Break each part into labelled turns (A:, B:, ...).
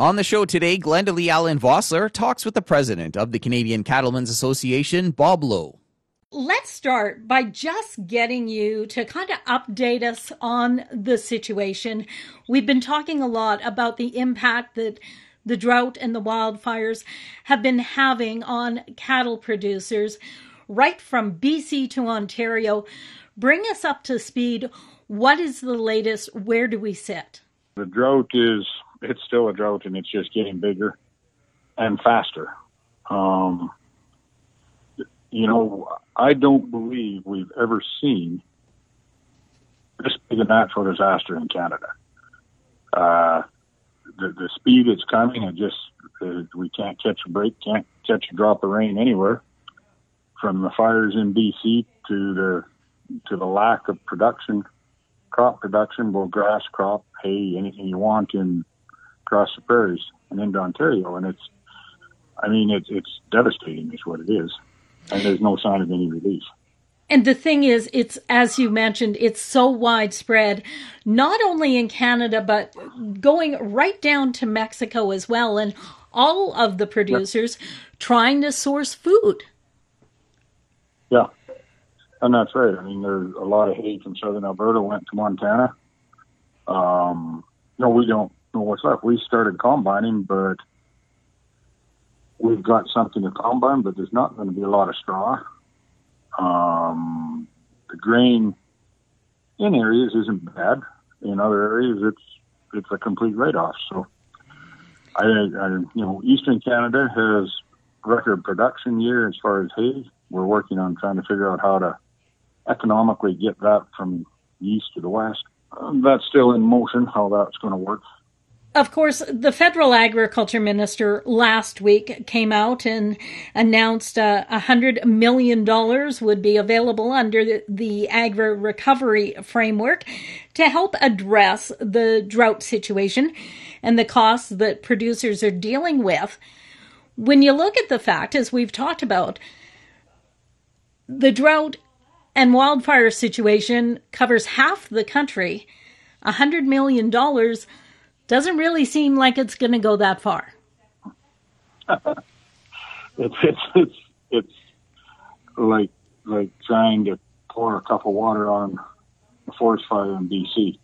A: On the show today, Glenda Lee Allen Vossler talks with the president of the Canadian Cattlemen's Association, Bob Lowe.
B: Let's start by just getting you to kind of update us on the situation. We've been talking a lot about the impact that the drought and the wildfires have been having on cattle producers right from BC to Ontario. Bring us up to speed. What is the latest? Where do we sit?
C: The drought is, it's still a drought and it's just getting bigger and faster. Um, you know, I don't believe we've ever seen this big a natural disaster in Canada. Uh, the, the speed it's coming, it just uh, we can't catch a break, can't catch a drop of rain anywhere. From the fires in BC to the to the lack of production, crop production, both grass crop, hay, anything you want in across the prairies and into Ontario, and it's, I mean, it's it's devastating, is what it is and there's no sign of any relief.
B: And the thing is, it's, as you mentioned, it's so widespread, not only in Canada, but going right down to Mexico as well. And all of the producers yep. trying to source food.
C: Yeah. And that's right. I mean, there's a lot of hay from southern Alberta went to Montana. Um, no, we don't know what's left. We started combining, but we've got something to combine, but there's not going to be a lot of straw. Um, the grain in areas isn't bad. In other areas, it's it's a complete write-off. So, I, I you know, Eastern Canada has record production year as far as hay. We're working on trying to figure out how to economically get that from east to the west. Um, that's still in motion. How that's going to work
B: of course, the federal agriculture minister last week came out and announced uh, a uh, hundred million dollars would be available under the, the agri recovery framework to help address the drought situation and the costs that producers are dealing with. When you look at the fact, as we've talked about, the drought and wildfire situation covers half the country. A hundred million dollars doesn't really seem like it's going to go that far.
C: it's it's it's it's like like trying to pour a cup of water on a forest fire in BC.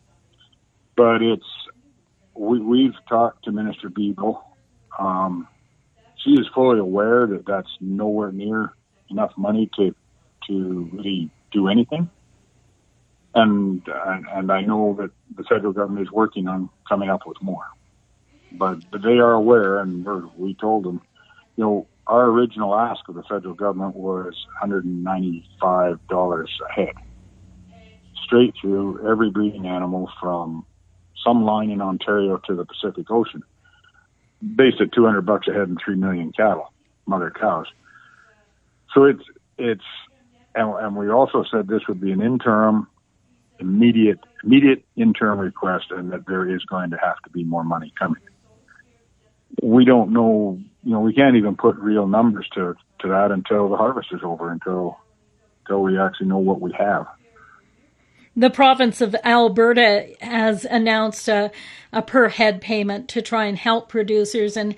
C: But it's we we've talked to Minister Bibeau. Um, she is fully aware that that's nowhere near enough money to to really do anything and and I know that the federal government is working on coming up with more. But, but they are aware, and we told them, you know, our original ask of the federal government was $195 a head, straight through every breeding animal from some line in Ontario to the Pacific Ocean, based at 200 bucks a head and 3 million cattle, mother cows. So it's, it's, and, and we also said this would be an interim immediate immediate interim request and that there is going to have to be more money coming. We don't know, you know, we can't even put real numbers to to that until the harvest is over, until until we actually know what we have.
B: The province of Alberta has announced a, a per head payment to try and help producers and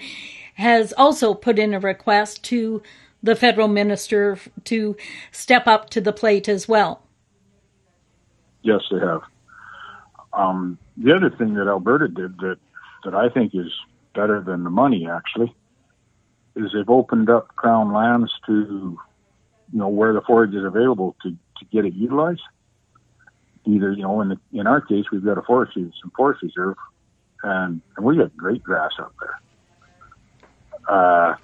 B: has also put in a request to the federal minister to step up to the plate as well.
C: Yes, they have. Um, the other thing that Alberta did that that I think is better than the money actually is they've opened up crown lands to you know where the forage is available to to get it utilized. Either you know in the, in our case we've got a forest some forest reserve and and we got great grass up there. Uh,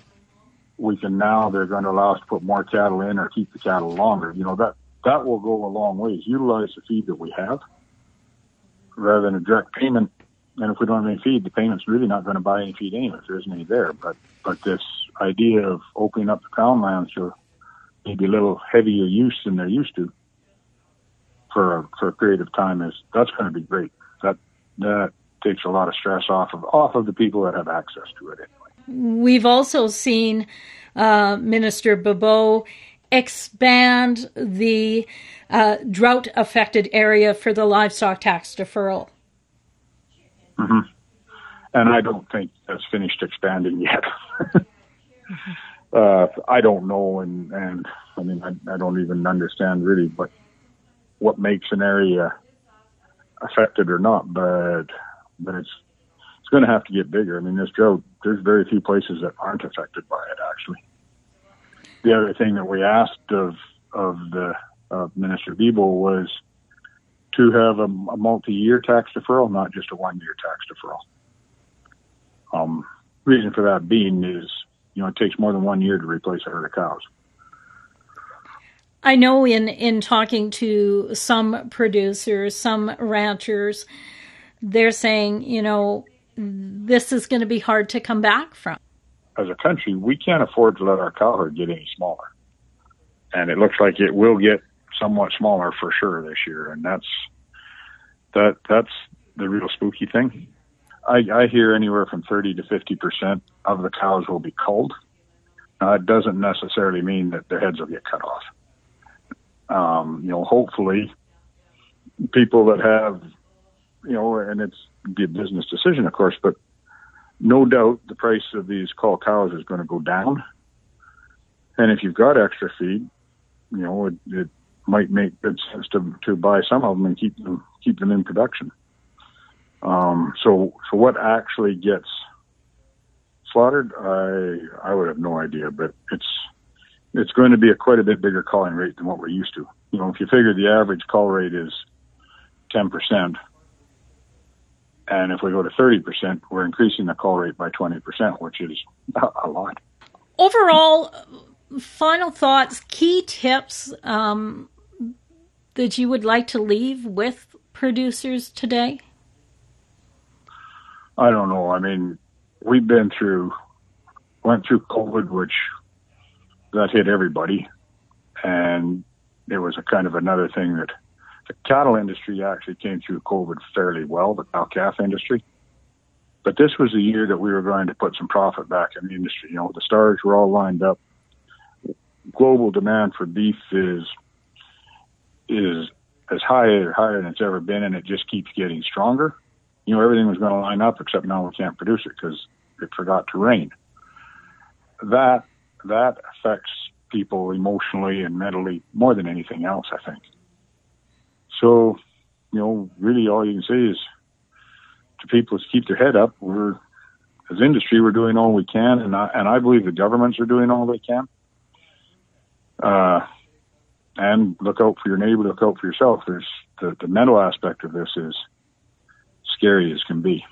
C: we can now they're going to allow us to put more cattle in or keep the cattle longer. You know that that will go a long ways. Utilize the feed that we have rather than a direct payment. And if we don't have any feed, the payment's really not going to buy any feed anyway. If there isn't any there. But but this idea of opening up the crown lands for maybe a little heavier use than they're used to for a, for a period of time is that's going to be great. That that takes a lot of stress off of off of the people that have access to it anyway.
B: We've also seen uh, Minister Bibeau expand the uh, drought affected area for the livestock tax deferral.
C: Mm-hmm. and I don't think that's finished expanding yet. uh, I don't know, and and I mean I, I don't even understand really, but what makes an area affected or not, but but it's it's going to have to get bigger. I mean, this drought, there's very few places that aren't affected by it. Actually, the other thing that we asked of of the of Minister Bibeau was to have a, a multi-year tax deferral, not just a one-year tax deferral. Um, reason for that being is, you know, it takes more than one year to replace a herd of cows.
B: I know in in talking to some producers, some ranchers, they're saying, you know, this is going to be hard to come back from.
C: As a country, we can't afford to let our cow herd get any smaller. And it looks like it will get somewhat smaller for sure this year, and that's that that's the real spooky thing. I, I hear anywhere from 30 to 50 percent of the cows will be culled. Now, it doesn't necessarily mean that their heads will get cut off um, you know, hopefully people that have, you know, and it's a business decision, of course, but no doubt the price of these cull cows is going to go down. And if you've got extra feed, you know, it, it might make good sense to, to buy some of them and keep them, keep them in production. Um, so, so what actually gets slaughtered, I, I would have no idea, but it's, it's going to be a quite a bit bigger culling rate than what we're used to. You know, if you figure the average cull rate is 10%, and if we go to 30%, we're increasing the cull rate by 20%, which is a lot.
B: Overall, final thoughts, key tips um, that you would like to leave with producers today?
C: I don't know. I mean, we've been through, went through COVID, which that hit everybody. And it was a kind of another thing that the cattle industry actually came through COVID fairly well, the cow calf industry. But this was the year that we were going to put some profit back in the industry. You know, the stars were all lined up. Global demand for beef is is as high or higher than it's ever been, and it just keeps getting stronger. You know, everything was going to line up, except now we can't produce it because it forgot to rain. That that affects people emotionally and mentally more than anything else, I think. So, you know, really all you can say is to people is keep their head up. We're, as industry, we're doing all we can, and I, and I believe the governments are doing all they can. Uh, and look out for your neighbor, look out for yourself. There's the, the mental aspect of this is scary as can be.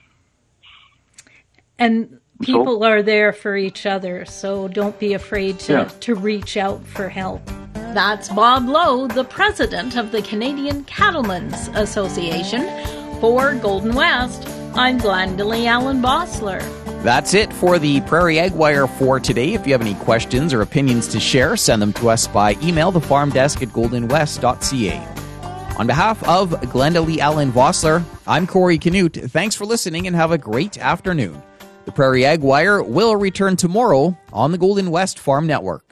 B: And people so, are there for each other, so don't be afraid to, yeah. to reach out for help. That's Bob Lowe, the president of the Canadian Cattlemen's Association. For Golden West, I'm Glendalee Allen Vossler.
A: That's it for the Prairie Ag Wire for today. If you have any questions or opinions to share, send them to us by email, thefarmdesk at goldenwest.ca. On behalf of Glendalee Allen Vossler, I'm Corey Canute. Thanks for listening and have a great afternoon. The Prairie Ag Wire will return tomorrow on the Golden West Farm Network.